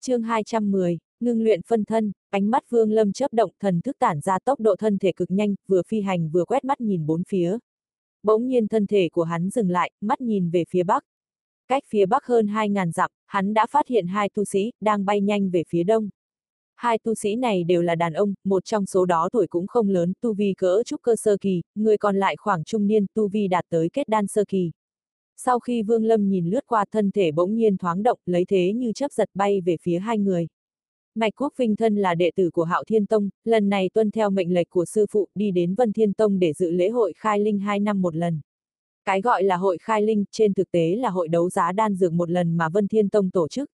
chương 210, ngưng luyện phân thân, ánh mắt Vương Lâm chớp động thần thức tản ra tốc độ thân thể cực nhanh, vừa phi hành vừa quét mắt nhìn bốn phía. Bỗng nhiên thân thể của hắn dừng lại, mắt nhìn về phía bắc. Cách phía bắc hơn 2.000 dặm, hắn đã phát hiện hai tu sĩ, đang bay nhanh về phía đông. Hai tu sĩ này đều là đàn ông, một trong số đó tuổi cũng không lớn, tu vi cỡ trúc cơ sơ kỳ, người còn lại khoảng trung niên, tu vi đạt tới kết đan sơ kỳ. Sau khi Vương Lâm nhìn lướt qua thân thể bỗng nhiên thoáng động, lấy thế như chớp giật bay về phía hai người. Mạch Quốc Vinh thân là đệ tử của Hạo Thiên Tông, lần này tuân theo mệnh lệnh của sư phụ đi đến Vân Thiên Tông để dự lễ hội khai linh hai năm một lần. Cái gọi là hội khai linh, trên thực tế là hội đấu giá đan dược một lần mà Vân Thiên Tông tổ chức.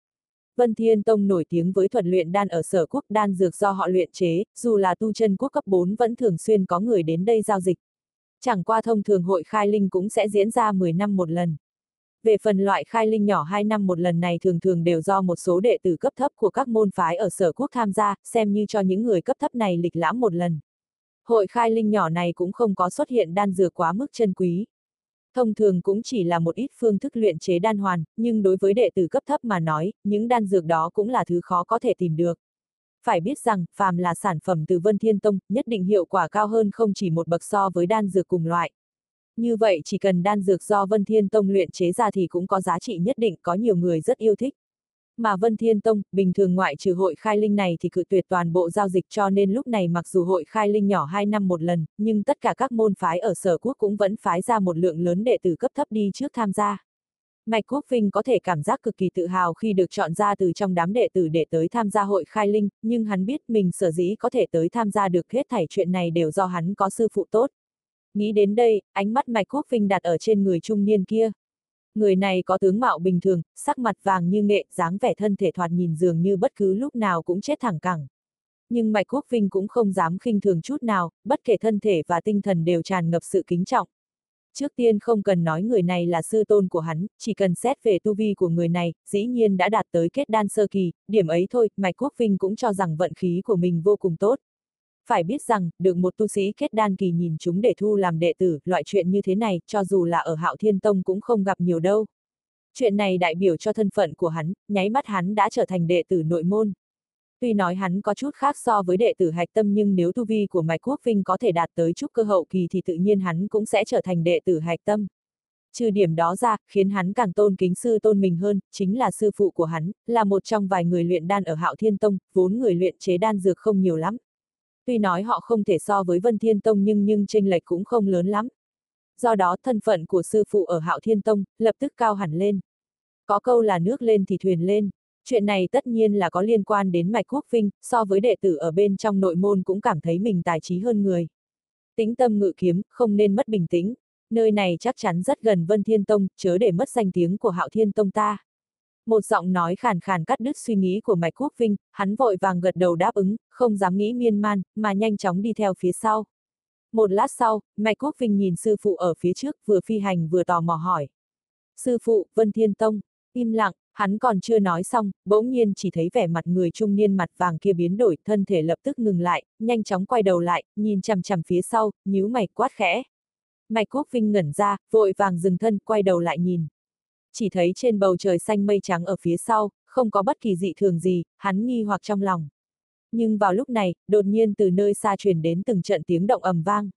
Vân Thiên Tông nổi tiếng với thuật luyện đan ở sở quốc đan dược do họ luyện chế, dù là tu chân quốc cấp 4 vẫn thường xuyên có người đến đây giao dịch. Chẳng qua thông thường hội khai linh cũng sẽ diễn ra 10 năm một lần. Về phần loại khai linh nhỏ 2 năm một lần này thường thường đều do một số đệ tử cấp thấp của các môn phái ở sở quốc tham gia, xem như cho những người cấp thấp này lịch lãm một lần. Hội khai linh nhỏ này cũng không có xuất hiện đan dược quá mức chân quý. Thông thường cũng chỉ là một ít phương thức luyện chế đan hoàn, nhưng đối với đệ tử cấp thấp mà nói, những đan dược đó cũng là thứ khó có thể tìm được. Phải biết rằng, phàm là sản phẩm từ Vân Thiên Tông, nhất định hiệu quả cao hơn không chỉ một bậc so với đan dược cùng loại. Như vậy chỉ cần đan dược do Vân Thiên Tông luyện chế ra thì cũng có giá trị nhất định, có nhiều người rất yêu thích. Mà Vân Thiên Tông, bình thường ngoại trừ hội khai linh này thì cự tuyệt toàn bộ giao dịch cho nên lúc này mặc dù hội khai linh nhỏ 2 năm một lần, nhưng tất cả các môn phái ở sở quốc cũng vẫn phái ra một lượng lớn đệ tử cấp thấp đi trước tham gia. Mạch Quốc Vinh có thể cảm giác cực kỳ tự hào khi được chọn ra từ trong đám đệ tử để tới tham gia hội khai linh, nhưng hắn biết mình sở dĩ có thể tới tham gia được hết thảy chuyện này đều do hắn có sư phụ tốt. Nghĩ đến đây, ánh mắt Mạch Quốc Vinh đặt ở trên người trung niên kia. Người này có tướng mạo bình thường, sắc mặt vàng như nghệ, dáng vẻ thân thể thoạt nhìn dường như bất cứ lúc nào cũng chết thẳng cẳng. Nhưng Mạch Quốc Vinh cũng không dám khinh thường chút nào, bất kể thân thể và tinh thần đều tràn ngập sự kính trọng. Trước tiên không cần nói người này là sư tôn của hắn, chỉ cần xét về tu vi của người này, dĩ nhiên đã đạt tới kết đan sơ kỳ, điểm ấy thôi, Mạch Quốc Vinh cũng cho rằng vận khí của mình vô cùng tốt. Phải biết rằng, được một tu sĩ kết đan kỳ nhìn chúng để thu làm đệ tử, loại chuyện như thế này, cho dù là ở Hạo Thiên Tông cũng không gặp nhiều đâu. Chuyện này đại biểu cho thân phận của hắn, nháy mắt hắn đã trở thành đệ tử nội môn. Tuy nói hắn có chút khác so với đệ tử hạch tâm nhưng nếu tu vi của Mạch Quốc Vinh có thể đạt tới trúc cơ hậu kỳ thì tự nhiên hắn cũng sẽ trở thành đệ tử hạch tâm. Trừ điểm đó ra, khiến hắn càng tôn kính sư tôn mình hơn, chính là sư phụ của hắn, là một trong vài người luyện đan ở Hạo Thiên Tông, vốn người luyện chế đan dược không nhiều lắm. Tuy nói họ không thể so với Vân Thiên Tông nhưng nhưng chênh lệch cũng không lớn lắm. Do đó thân phận của sư phụ ở Hạo Thiên Tông, lập tức cao hẳn lên. Có câu là nước lên thì thuyền lên. Chuyện này tất nhiên là có liên quan đến Mạch Quốc Vinh, so với đệ tử ở bên trong nội môn cũng cảm thấy mình tài trí hơn người. Tính tâm ngự kiếm, không nên mất bình tĩnh. Nơi này chắc chắn rất gần Vân Thiên Tông, chớ để mất danh tiếng của Hạo Thiên Tông ta. Một giọng nói khàn khàn cắt đứt suy nghĩ của Mạch Quốc Vinh, hắn vội vàng gật đầu đáp ứng, không dám nghĩ miên man, mà nhanh chóng đi theo phía sau. Một lát sau, Mạch Quốc Vinh nhìn sư phụ ở phía trước, vừa phi hành vừa tò mò hỏi. Sư phụ, Vân Thiên Tông, im lặng, hắn còn chưa nói xong, bỗng nhiên chỉ thấy vẻ mặt người trung niên mặt vàng kia biến đổi, thân thể lập tức ngừng lại, nhanh chóng quay đầu lại, nhìn chằm chằm phía sau, nhíu mày quát khẽ. Mạch Quốc Vinh ngẩn ra, vội vàng dừng thân, quay đầu lại nhìn. Chỉ thấy trên bầu trời xanh mây trắng ở phía sau, không có bất kỳ dị thường gì, hắn nghi hoặc trong lòng. Nhưng vào lúc này, đột nhiên từ nơi xa truyền đến từng trận tiếng động ầm vang.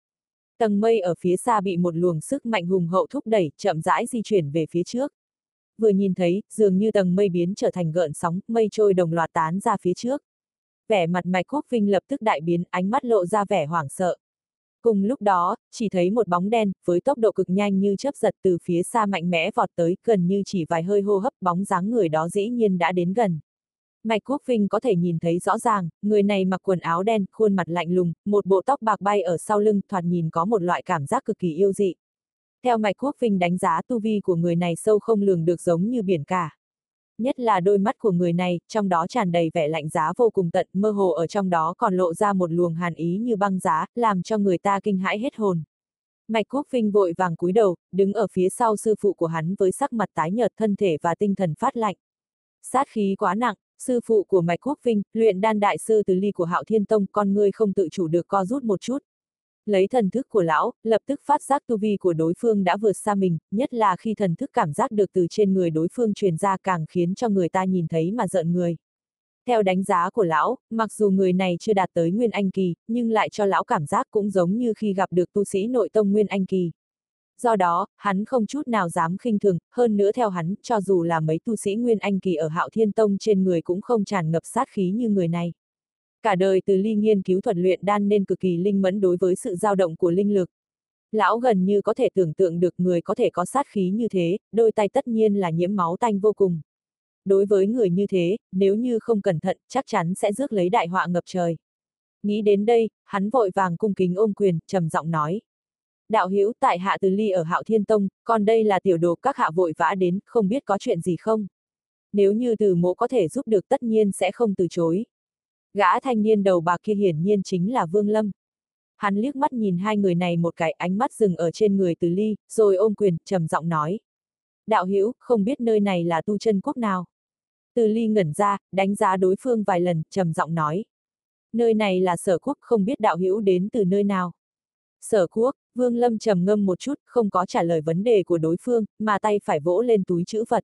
Tầng mây ở phía xa bị một luồng sức mạnh hùng hậu thúc đẩy, chậm rãi di chuyển về phía trước. Vừa nhìn thấy, dường như tầng mây biến trở thành gợn sóng, mây trôi đồng loạt tán ra phía trước. Vẻ mặt Mạch Quốc Vinh lập tức đại biến, ánh mắt lộ ra vẻ hoảng sợ. Cùng lúc đó, chỉ thấy một bóng đen, với tốc độ cực nhanh như chớp giật từ phía xa mạnh mẽ vọt tới, gần như chỉ vài hơi hô hấp bóng dáng người đó dĩ nhiên đã đến gần. Mạch Quốc Vinh có thể nhìn thấy rõ ràng, người này mặc quần áo đen, khuôn mặt lạnh lùng, một bộ tóc bạc bay ở sau lưng, thoạt nhìn có một loại cảm giác cực kỳ yêu dị. Theo Mạch Quốc Vinh đánh giá tu vi của người này sâu không lường được giống như biển cả. Nhất là đôi mắt của người này, trong đó tràn đầy vẻ lạnh giá vô cùng tận, mơ hồ ở trong đó còn lộ ra một luồng hàn ý như băng giá, làm cho người ta kinh hãi hết hồn. Mạch Quốc Vinh vội vàng cúi đầu, đứng ở phía sau sư phụ của hắn với sắc mặt tái nhợt thân thể và tinh thần phát lạnh. Sát khí quá nặng, sư phụ của Mạch Quốc Vinh, luyện đan đại sư từ ly của Hạo Thiên Tông, con ngươi không tự chủ được co rút một chút. Lấy thần thức của lão, lập tức phát giác tu vi của đối phương đã vượt xa mình, nhất là khi thần thức cảm giác được từ trên người đối phương truyền ra càng khiến cho người ta nhìn thấy mà giận người. Theo đánh giá của lão, mặc dù người này chưa đạt tới Nguyên Anh Kỳ, nhưng lại cho lão cảm giác cũng giống như khi gặp được tu sĩ nội tông Nguyên Anh Kỳ. Do đó, hắn không chút nào dám khinh thường, hơn nữa theo hắn, cho dù là mấy tu sĩ Nguyên Anh Kỳ ở Hạo Thiên Tông trên người cũng không tràn ngập sát khí như người này. Cả đời từ ly nghiên cứu thuật luyện đan nên cực kỳ linh mẫn đối với sự dao động của linh lực. Lão gần như có thể tưởng tượng được người có thể có sát khí như thế, đôi tay tất nhiên là nhiễm máu tanh vô cùng. Đối với người như thế, nếu như không cẩn thận, chắc chắn sẽ rước lấy đại họa ngập trời. Nghĩ đến đây, hắn vội vàng cung kính ôm quyền, trầm giọng nói. Đạo hữu tại hạ từ ly ở hạo thiên tông, còn đây là tiểu đồ các hạ vội vã đến, không biết có chuyện gì không? Nếu như từ mộ có thể giúp được tất nhiên sẽ không từ chối. Gã thanh niên đầu bạc kia hiển nhiên chính là Vương Lâm. Hắn liếc mắt nhìn hai người này một cái ánh mắt dừng ở trên người từ ly, rồi ôm quyền, trầm giọng nói. Đạo hữu không biết nơi này là tu chân quốc nào. Từ ly ngẩn ra, đánh giá đối phương vài lần, trầm giọng nói. Nơi này là sở quốc, không biết đạo hữu đến từ nơi nào. Sở quốc, Vương Lâm trầm ngâm một chút, không có trả lời vấn đề của đối phương, mà tay phải vỗ lên túi chữ vật.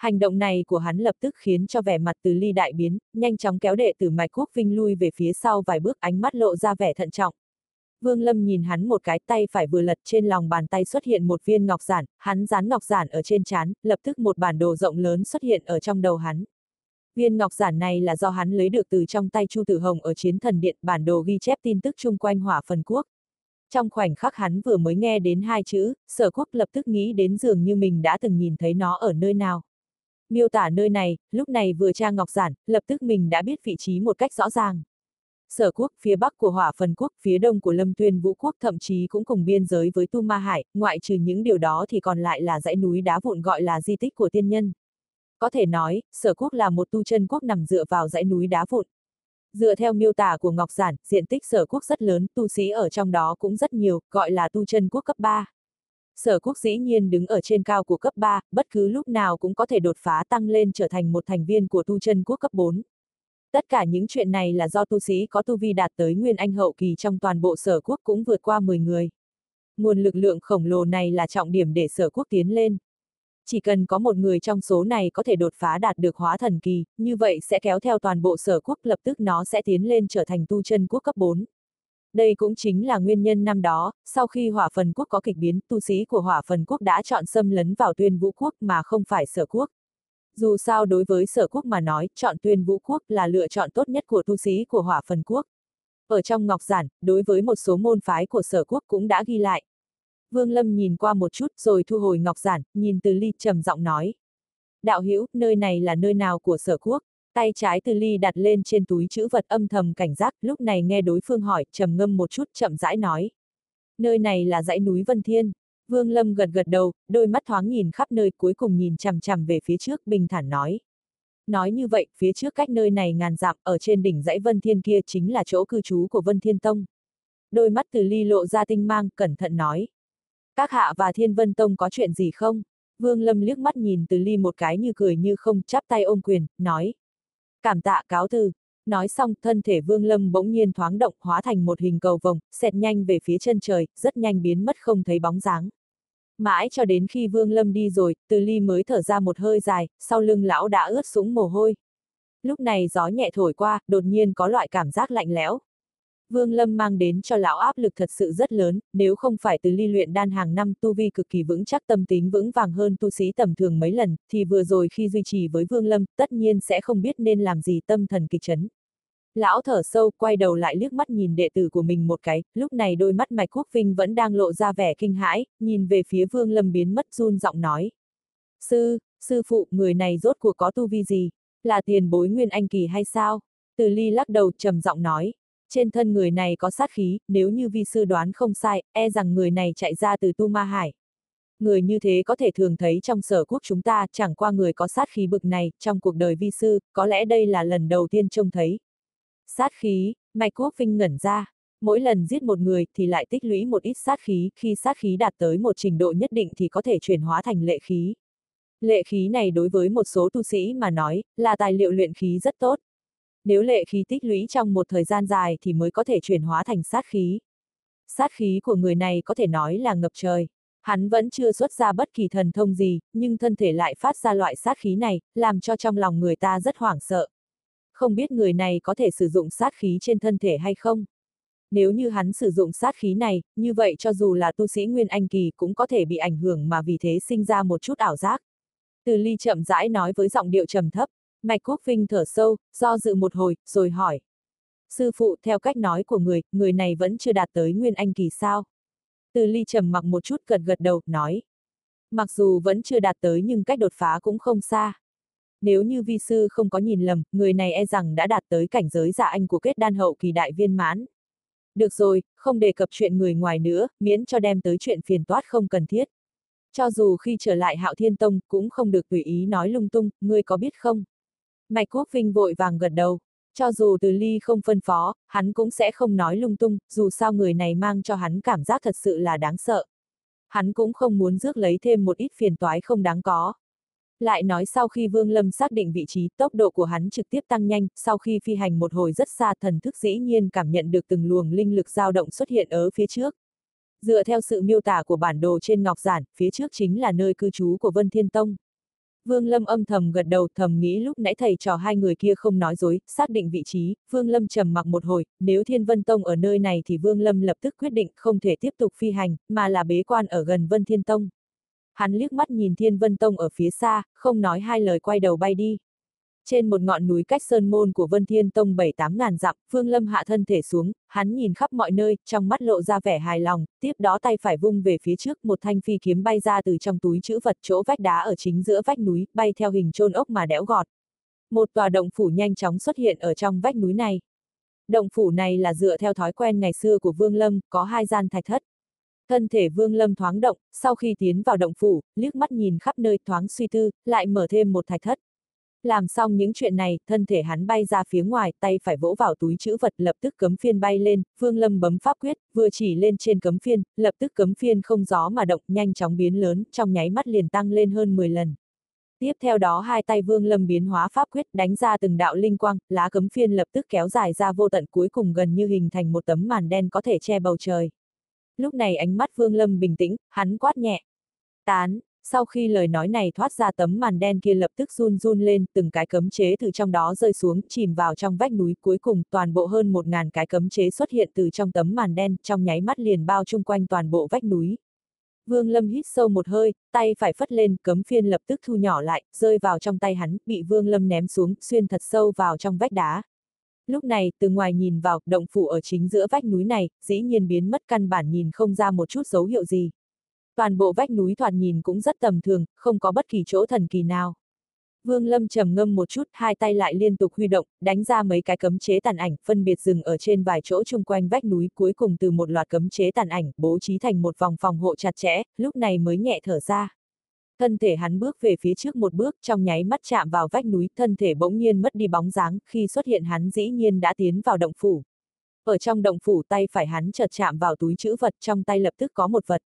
Hành động này của hắn lập tức khiến cho vẻ mặt từ ly đại biến, nhanh chóng kéo đệ tử Mạch Quốc Vinh lui về phía sau vài bước ánh mắt lộ ra vẻ thận trọng. Vương Lâm nhìn hắn một cái tay phải vừa lật trên lòng bàn tay xuất hiện một viên ngọc giản, hắn dán ngọc giản ở trên trán, lập tức một bản đồ rộng lớn xuất hiện ở trong đầu hắn. Viên ngọc giản này là do hắn lấy được từ trong tay Chu Tử Hồng ở chiến thần điện, bản đồ ghi chép tin tức chung quanh hỏa phần quốc. Trong khoảnh khắc hắn vừa mới nghe đến hai chữ, sở quốc lập tức nghĩ đến dường như mình đã từng nhìn thấy nó ở nơi nào. Miêu tả nơi này, lúc này vừa tra ngọc giản, lập tức mình đã biết vị trí một cách rõ ràng. Sở quốc, phía bắc của hỏa phần quốc, phía đông của lâm tuyên vũ quốc thậm chí cũng cùng biên giới với Tu Ma Hải, ngoại trừ những điều đó thì còn lại là dãy núi đá vụn gọi là di tích của tiên nhân. Có thể nói, sở quốc là một tu chân quốc nằm dựa vào dãy núi đá vụn. Dựa theo miêu tả của Ngọc Giản, diện tích sở quốc rất lớn, tu sĩ ở trong đó cũng rất nhiều, gọi là tu chân quốc cấp 3. Sở quốc dĩ nhiên đứng ở trên cao của cấp 3, bất cứ lúc nào cũng có thể đột phá tăng lên trở thành một thành viên của tu chân quốc cấp 4. Tất cả những chuyện này là do tu sĩ có tu vi đạt tới nguyên anh hậu kỳ trong toàn bộ sở quốc cũng vượt qua 10 người. Nguồn lực lượng khổng lồ này là trọng điểm để sở quốc tiến lên. Chỉ cần có một người trong số này có thể đột phá đạt được hóa thần kỳ, như vậy sẽ kéo theo toàn bộ sở quốc lập tức nó sẽ tiến lên trở thành tu chân quốc cấp 4. Đây cũng chính là nguyên nhân năm đó, sau khi hỏa phần quốc có kịch biến, tu sĩ của hỏa phần quốc đã chọn xâm lấn vào tuyên vũ quốc mà không phải sở quốc. Dù sao đối với sở quốc mà nói, chọn tuyên vũ quốc là lựa chọn tốt nhất của tu sĩ của hỏa phần quốc. Ở trong ngọc giản, đối với một số môn phái của sở quốc cũng đã ghi lại. Vương Lâm nhìn qua một chút rồi thu hồi ngọc giản, nhìn từ ly trầm giọng nói. Đạo hữu nơi này là nơi nào của sở quốc? Tay trái từ ly đặt lên trên túi chữ vật âm thầm cảnh giác, lúc này nghe đối phương hỏi, trầm ngâm một chút chậm rãi nói. Nơi này là dãy núi Vân Thiên. Vương Lâm gật gật đầu, đôi mắt thoáng nhìn khắp nơi cuối cùng nhìn chằm chằm về phía trước bình thản nói. Nói như vậy, phía trước cách nơi này ngàn dặm, ở trên đỉnh dãy Vân Thiên kia chính là chỗ cư trú của Vân Thiên Tông. Đôi mắt từ ly lộ ra tinh mang, cẩn thận nói. Các hạ và Thiên Vân Tông có chuyện gì không? Vương Lâm liếc mắt nhìn từ ly một cái như cười như không, chắp tay ôm quyền, nói. Cảm tạ cáo từ. Nói xong, thân thể Vương Lâm bỗng nhiên thoáng động hóa thành một hình cầu vồng, xẹt nhanh về phía chân trời, rất nhanh biến mất không thấy bóng dáng. Mãi cho đến khi Vương Lâm đi rồi, Từ Ly mới thở ra một hơi dài, sau lưng lão đã ướt sũng mồ hôi. Lúc này gió nhẹ thổi qua, đột nhiên có loại cảm giác lạnh lẽo. Vương Lâm mang đến cho lão áp lực thật sự rất lớn, nếu không phải từ ly luyện đan hàng năm tu vi cực kỳ vững chắc tâm tính vững vàng hơn tu sĩ tầm thường mấy lần, thì vừa rồi khi duy trì với Vương Lâm, tất nhiên sẽ không biết nên làm gì tâm thần kịch chấn. Lão thở sâu, quay đầu lại liếc mắt nhìn đệ tử của mình một cái, lúc này đôi mắt Mạch Quốc Vinh vẫn đang lộ ra vẻ kinh hãi, nhìn về phía Vương Lâm biến mất run giọng nói. Sư, sư phụ, người này rốt cuộc có tu vi gì? Là tiền bối nguyên anh kỳ hay sao? Từ ly lắc đầu trầm giọng nói. Trên thân người này có sát khí, nếu như vi sư đoán không sai, e rằng người này chạy ra từ Tu Ma Hải. Người như thế có thể thường thấy trong sở quốc chúng ta, chẳng qua người có sát khí bực này, trong cuộc đời vi sư, có lẽ đây là lần đầu tiên trông thấy. Sát khí, Mạch Quốc Vinh ngẩn ra. Mỗi lần giết một người thì lại tích lũy một ít sát khí, khi sát khí đạt tới một trình độ nhất định thì có thể chuyển hóa thành lệ khí. Lệ khí này đối với một số tu sĩ mà nói, là tài liệu luyện khí rất tốt. Nếu lệ khí tích lũy trong một thời gian dài thì mới có thể chuyển hóa thành sát khí. Sát khí của người này có thể nói là ngập trời. Hắn vẫn chưa xuất ra bất kỳ thần thông gì, nhưng thân thể lại phát ra loại sát khí này, làm cho trong lòng người ta rất hoảng sợ. không biết người này có thể sử dụng sát khí trên thân thể hay không. Nếu như hắn sử dụng sát khí này, như vậy cho dù là tu sĩ Nguyên Anh Kỳ cũng có thể bị ảnh hưởng mà vì thế sinh ra một chút ảo giác. Từ ly chậm rãi nói với giọng điệu trầm thấp, Mạch Quốc Vinh thở sâu, do dự một hồi, rồi hỏi. Sư phụ, theo cách nói của người, người này vẫn chưa đạt tới Nguyên Anh Kỳ sao? Từ ly trầm mặc một chút gật gật đầu, nói. Mặc dù vẫn chưa đạt tới nhưng cách đột phá cũng không xa. Nếu như vi sư không có nhìn lầm, người này e rằng đã đạt tới cảnh giới dạ anh của kết đan hậu kỳ đại viên mãn. Được rồi, không đề cập chuyện người ngoài nữa, miễn cho đem tới chuyện phiền toát không cần thiết. Cho dù khi trở lại Hạo Thiên Tông cũng không được tùy ý nói lung tung, ngươi có biết không? Mạch Quốc Vinh vội vàng gật đầu. Cho dù từ ly không phân phó, hắn cũng sẽ không nói lung tung, dù sao người này mang cho hắn cảm giác thật sự là đáng sợ. Hắn cũng không muốn rước lấy thêm một ít phiền toái không đáng có. Lại nói sau khi Vương Lâm xác định vị trí, tốc độ của hắn trực tiếp tăng nhanh, sau khi phi hành một hồi rất xa thần thức dĩ nhiên cảm nhận được từng luồng linh lực dao động xuất hiện ở phía trước. Dựa theo sự miêu tả của bản đồ trên ngọc giản, phía trước chính là nơi cư trú của Vân Thiên Tông. Vương Lâm âm thầm gật đầu thầm nghĩ lúc nãy thầy trò hai người kia không nói dối, xác định vị trí, Vương Lâm trầm mặc một hồi, nếu Thiên Vân Tông ở nơi này thì Vương Lâm lập tức quyết định không thể tiếp tục phi hành, mà là bế quan ở gần Vân Thiên Tông. Hắn liếc mắt nhìn Thiên Vân Tông ở phía xa, không nói hai lời quay đầu bay đi. Trên một ngọn núi cách sơn môn của Vân Thiên Tông bảy tám ngàn dặm, Phương Lâm hạ thân thể xuống, hắn nhìn khắp mọi nơi, trong mắt lộ ra vẻ hài lòng, tiếp đó tay phải vung về phía trước một thanh phi kiếm bay ra từ trong túi chữ vật chỗ vách đá ở chính giữa vách núi, bay theo hình trôn ốc mà đẽo gọt. Một tòa động phủ nhanh chóng xuất hiện ở trong vách núi này. Động phủ này là dựa theo thói quen ngày xưa của Vương Lâm, có hai gian thạch thất. Thân thể Vương Lâm thoáng động, sau khi tiến vào động phủ, liếc mắt nhìn khắp nơi thoáng suy tư, lại mở thêm một thạch thất. Làm xong những chuyện này, thân thể hắn bay ra phía ngoài, tay phải vỗ vào túi chữ vật lập tức cấm phiên bay lên, Vương Lâm bấm pháp quyết, vừa chỉ lên trên cấm phiên, lập tức cấm phiên không gió mà động, nhanh chóng biến lớn, trong nháy mắt liền tăng lên hơn 10 lần. Tiếp theo đó hai tay Vương Lâm biến hóa pháp quyết đánh ra từng đạo linh quang, lá cấm phiên lập tức kéo dài ra vô tận cuối cùng gần như hình thành một tấm màn đen có thể che bầu trời. Lúc này ánh mắt Vương Lâm bình tĩnh, hắn quát nhẹ. Tán, sau khi lời nói này thoát ra tấm màn đen kia lập tức run run lên, từng cái cấm chế từ trong đó rơi xuống, chìm vào trong vách núi, cuối cùng toàn bộ hơn một ngàn cái cấm chế xuất hiện từ trong tấm màn đen, trong nháy mắt liền bao chung quanh toàn bộ vách núi. Vương Lâm hít sâu một hơi, tay phải phất lên, cấm phiên lập tức thu nhỏ lại, rơi vào trong tay hắn, bị Vương Lâm ném xuống, xuyên thật sâu vào trong vách đá. Lúc này, từ ngoài nhìn vào, động phủ ở chính giữa vách núi này, dĩ nhiên biến mất căn bản nhìn không ra một chút dấu hiệu gì. Toàn bộ vách núi thoạt nhìn cũng rất tầm thường, không có bất kỳ chỗ thần kỳ nào. Vương Lâm trầm ngâm một chút, hai tay lại liên tục huy động, đánh ra mấy cái cấm chế tàn ảnh, phân biệt dừng ở trên vài chỗ chung quanh vách núi, cuối cùng từ một loạt cấm chế tàn ảnh, bố trí thành một vòng phòng hộ chặt chẽ, lúc này mới nhẹ thở ra. Thân thể hắn bước về phía trước một bước, trong nháy mắt chạm vào vách núi, thân thể bỗng nhiên mất đi bóng dáng, khi xuất hiện hắn dĩ nhiên đã tiến vào động phủ. Ở trong động phủ tay phải hắn chợt chạm vào túi chữ vật, trong tay lập tức có một vật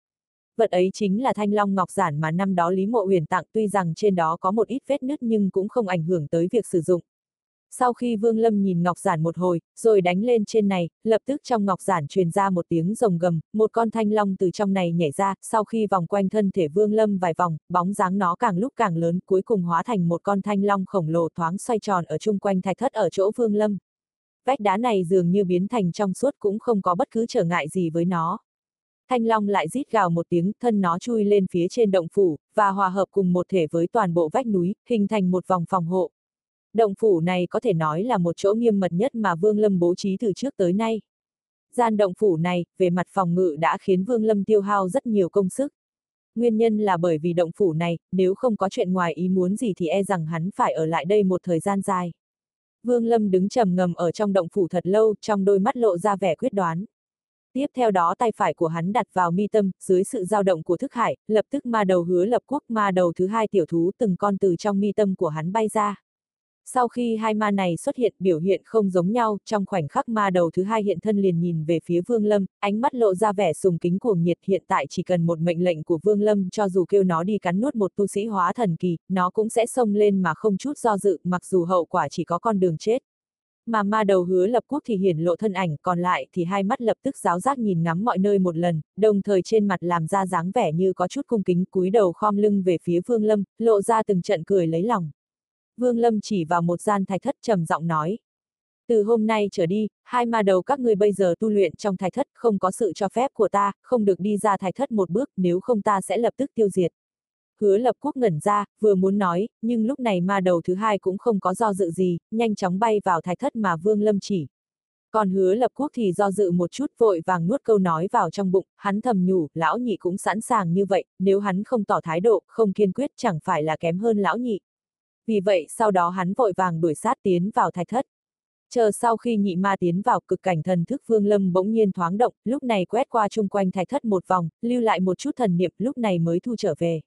vật ấy chính là thanh long ngọc giản mà năm đó Lý Mộ Huyền tặng tuy rằng trên đó có một ít vết nứt nhưng cũng không ảnh hưởng tới việc sử dụng. Sau khi Vương Lâm nhìn ngọc giản một hồi, rồi đánh lên trên này, lập tức trong ngọc giản truyền ra một tiếng rồng gầm, một con thanh long từ trong này nhảy ra, sau khi vòng quanh thân thể Vương Lâm vài vòng, bóng dáng nó càng lúc càng lớn, cuối cùng hóa thành một con thanh long khổng lồ thoáng xoay tròn ở chung quanh thạch thất ở chỗ Vương Lâm. Vách đá này dường như biến thành trong suốt cũng không có bất cứ trở ngại gì với nó. Thanh Long lại rít gào một tiếng, thân nó chui lên phía trên động phủ, và hòa hợp cùng một thể với toàn bộ vách núi, hình thành một vòng phòng hộ. Động phủ này có thể nói là một chỗ nghiêm mật nhất mà Vương Lâm bố trí từ trước tới nay. Gian động phủ này, về mặt phòng ngự đã khiến Vương Lâm tiêu hao rất nhiều công sức. Nguyên nhân là bởi vì động phủ này, nếu không có chuyện ngoài ý muốn gì thì e rằng hắn phải ở lại đây một thời gian dài. Vương Lâm đứng trầm ngầm ở trong động phủ thật lâu, trong đôi mắt lộ ra vẻ quyết đoán. Tiếp theo đó tay phải của hắn đặt vào mi tâm, dưới sự dao động của thức hải, lập tức ma đầu hứa lập quốc ma đầu thứ hai tiểu thú từng con từ trong mi tâm của hắn bay ra. Sau khi hai ma này xuất hiện biểu hiện không giống nhau, trong khoảnh khắc ma đầu thứ hai hiện thân liền nhìn về phía Vương Lâm, ánh mắt lộ ra vẻ sùng kính cuồng nhiệt hiện tại chỉ cần một mệnh lệnh của Vương Lâm cho dù kêu nó đi cắn nuốt một tu sĩ hóa thần kỳ, nó cũng sẽ xông lên mà không chút do dự, mặc dù hậu quả chỉ có con đường chết mà ma đầu hứa lập quốc thì hiển lộ thân ảnh, còn lại thì hai mắt lập tức giáo giác nhìn ngắm mọi nơi một lần, đồng thời trên mặt làm ra dáng vẻ như có chút cung kính cúi đầu khom lưng về phía Vương Lâm, lộ ra từng trận cười lấy lòng. Vương Lâm chỉ vào một gian thạch thất trầm giọng nói. Từ hôm nay trở đi, hai ma đầu các ngươi bây giờ tu luyện trong thạch thất không có sự cho phép của ta, không được đi ra thạch thất một bước, nếu không ta sẽ lập tức tiêu diệt. Hứa lập quốc ngẩn ra, vừa muốn nói, nhưng lúc này ma đầu thứ hai cũng không có do dự gì, nhanh chóng bay vào thạch thất mà Vương Lâm chỉ. Còn hứa lập quốc thì do dự một chút vội vàng nuốt câu nói vào trong bụng, hắn thầm nhủ, lão nhị cũng sẵn sàng như vậy, nếu hắn không tỏ thái độ, không kiên quyết chẳng phải là kém hơn lão nhị. Vì vậy sau đó hắn vội vàng đuổi sát tiến vào thạch thất. Chờ sau khi nhị ma tiến vào cực cảnh thần thức vương lâm bỗng nhiên thoáng động, lúc này quét qua chung quanh thạch thất một vòng, lưu lại một chút thần niệm, lúc này mới thu trở về.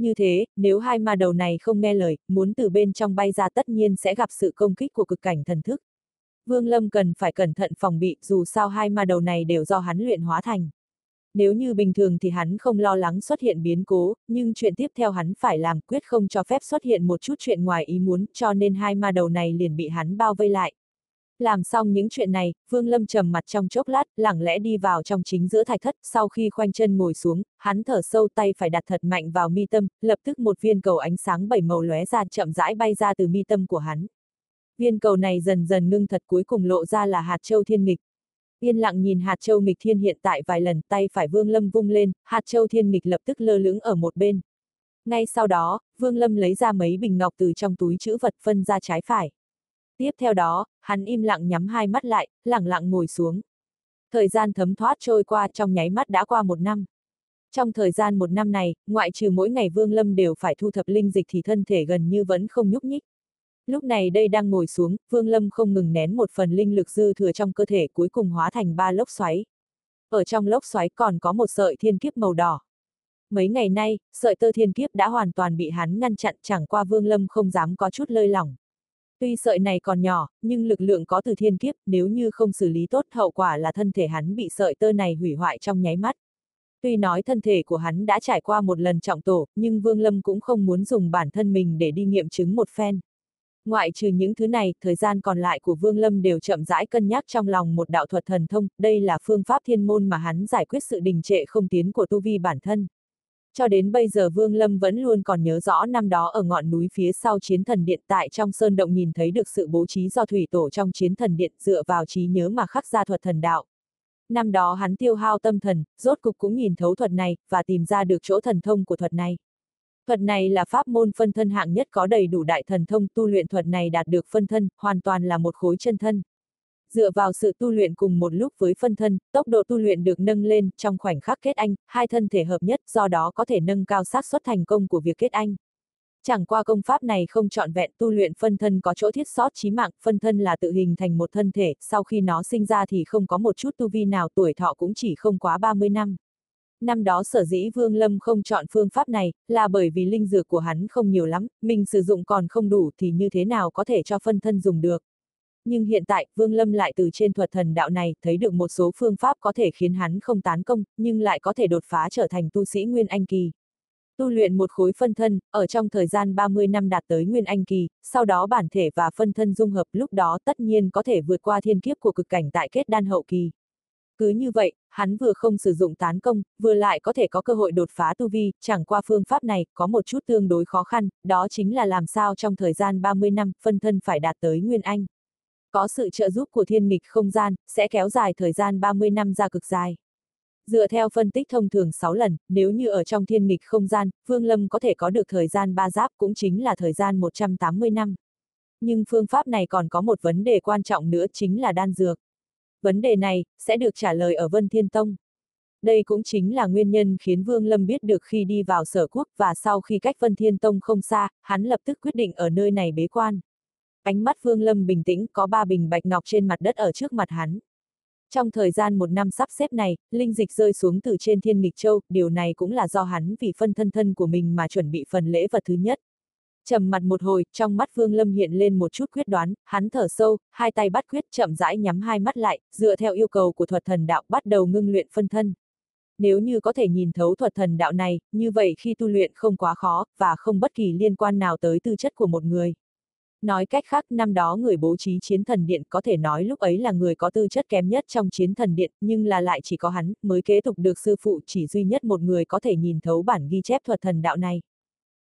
Như thế, nếu hai ma đầu này không nghe lời, muốn từ bên trong bay ra tất nhiên sẽ gặp sự công kích của cực cảnh thần thức. Vương Lâm cần phải cẩn thận phòng bị, dù sao hai ma đầu này đều do hắn luyện hóa thành. Nếu như bình thường thì hắn không lo lắng xuất hiện biến cố, nhưng chuyện tiếp theo hắn phải làm quyết không cho phép xuất hiện một chút chuyện ngoài ý muốn, cho nên hai ma đầu này liền bị hắn bao vây lại. Làm xong những chuyện này, Vương Lâm trầm mặt trong chốc lát, lẳng lẽ đi vào trong chính giữa thạch thất, sau khi khoanh chân ngồi xuống, hắn thở sâu tay phải đặt thật mạnh vào mi tâm, lập tức một viên cầu ánh sáng bảy màu lóe ra chậm rãi bay ra từ mi tâm của hắn. Viên cầu này dần dần ngưng thật cuối cùng lộ ra là hạt châu thiên nghịch. Yên lặng nhìn hạt châu nghịch thiên hiện tại vài lần tay phải Vương Lâm vung lên, hạt châu thiên nghịch lập tức lơ lửng ở một bên. Ngay sau đó, Vương Lâm lấy ra mấy bình ngọc từ trong túi chữ vật phân ra trái phải. Tiếp theo đó, hắn im lặng nhắm hai mắt lại, lặng lặng ngồi xuống. Thời gian thấm thoát trôi qua trong nháy mắt đã qua một năm. Trong thời gian một năm này, ngoại trừ mỗi ngày Vương Lâm đều phải thu thập linh dịch thì thân thể gần như vẫn không nhúc nhích. Lúc này đây đang ngồi xuống, Vương Lâm không ngừng nén một phần linh lực dư thừa trong cơ thể cuối cùng hóa thành ba lốc xoáy. Ở trong lốc xoáy còn có một sợi thiên kiếp màu đỏ. Mấy ngày nay, sợi tơ thiên kiếp đã hoàn toàn bị hắn ngăn chặn chẳng qua Vương Lâm không dám có chút lơi lỏng. Tuy sợi này còn nhỏ, nhưng lực lượng có từ thiên kiếp, nếu như không xử lý tốt hậu quả là thân thể hắn bị sợi tơ này hủy hoại trong nháy mắt. Tuy nói thân thể của hắn đã trải qua một lần trọng tổ, nhưng Vương Lâm cũng không muốn dùng bản thân mình để đi nghiệm chứng một phen. Ngoại trừ những thứ này, thời gian còn lại của Vương Lâm đều chậm rãi cân nhắc trong lòng một đạo thuật thần thông, đây là phương pháp thiên môn mà hắn giải quyết sự đình trệ không tiến của tu vi bản thân. Cho đến bây giờ Vương Lâm vẫn luôn còn nhớ rõ năm đó ở ngọn núi phía sau chiến thần điện tại trong sơn động nhìn thấy được sự bố trí do thủy tổ trong chiến thần điện dựa vào trí nhớ mà khắc ra thuật thần đạo. Năm đó hắn tiêu hao tâm thần, rốt cục cũng nhìn thấu thuật này, và tìm ra được chỗ thần thông của thuật này. Thuật này là pháp môn phân thân hạng nhất có đầy đủ đại thần thông tu luyện thuật này đạt được phân thân, hoàn toàn là một khối chân thân. Dựa vào sự tu luyện cùng một lúc với phân thân, tốc độ tu luyện được nâng lên, trong khoảnh khắc kết anh, hai thân thể hợp nhất, do đó có thể nâng cao xác suất thành công của việc kết anh. Chẳng qua công pháp này không trọn vẹn tu luyện phân thân có chỗ thiết sót chí mạng, phân thân là tự hình thành một thân thể, sau khi nó sinh ra thì không có một chút tu vi nào tuổi thọ cũng chỉ không quá 30 năm. Năm đó sở dĩ Vương Lâm không chọn phương pháp này, là bởi vì linh dược của hắn không nhiều lắm, mình sử dụng còn không đủ thì như thế nào có thể cho phân thân dùng được. Nhưng hiện tại, Vương Lâm lại từ trên thuật thần đạo này, thấy được một số phương pháp có thể khiến hắn không tán công, nhưng lại có thể đột phá trở thành tu sĩ Nguyên Anh Kỳ. Tu luyện một khối phân thân, ở trong thời gian 30 năm đạt tới Nguyên Anh Kỳ, sau đó bản thể và phân thân dung hợp lúc đó tất nhiên có thể vượt qua thiên kiếp của cực cảnh tại kết đan hậu kỳ. Cứ như vậy, hắn vừa không sử dụng tán công, vừa lại có thể có cơ hội đột phá tu vi, chẳng qua phương pháp này, có một chút tương đối khó khăn, đó chính là làm sao trong thời gian 30 năm, phân thân phải đạt tới Nguyên Anh. Có sự trợ giúp của thiên nghịch không gian, sẽ kéo dài thời gian 30 năm ra cực dài. Dựa theo phân tích thông thường 6 lần, nếu như ở trong thiên nghịch không gian, Vương Lâm có thể có được thời gian ba giáp cũng chính là thời gian 180 năm. Nhưng phương pháp này còn có một vấn đề quan trọng nữa chính là đan dược. Vấn đề này, sẽ được trả lời ở Vân Thiên Tông. Đây cũng chính là nguyên nhân khiến Vương Lâm biết được khi đi vào sở quốc và sau khi cách Vân Thiên Tông không xa, hắn lập tức quyết định ở nơi này bế quan. Ánh mắt Vương Lâm bình tĩnh, có ba bình bạch ngọc trên mặt đất ở trước mặt hắn. Trong thời gian một năm sắp xếp này, linh dịch rơi xuống từ trên thiên nghịch châu, điều này cũng là do hắn vì phân thân thân của mình mà chuẩn bị phần lễ vật thứ nhất. Trầm mặt một hồi, trong mắt Vương Lâm hiện lên một chút quyết đoán, hắn thở sâu, hai tay bắt quyết chậm rãi nhắm hai mắt lại, dựa theo yêu cầu của thuật thần đạo bắt đầu ngưng luyện phân thân. Nếu như có thể nhìn thấu thuật thần đạo này, như vậy khi tu luyện không quá khó, và không bất kỳ liên quan nào tới tư chất của một người. Nói cách khác, năm đó người bố trí chiến thần điện có thể nói lúc ấy là người có tư chất kém nhất trong chiến thần điện, nhưng là lại chỉ có hắn, mới kế tục được sư phụ chỉ duy nhất một người có thể nhìn thấu bản ghi chép thuật thần đạo này.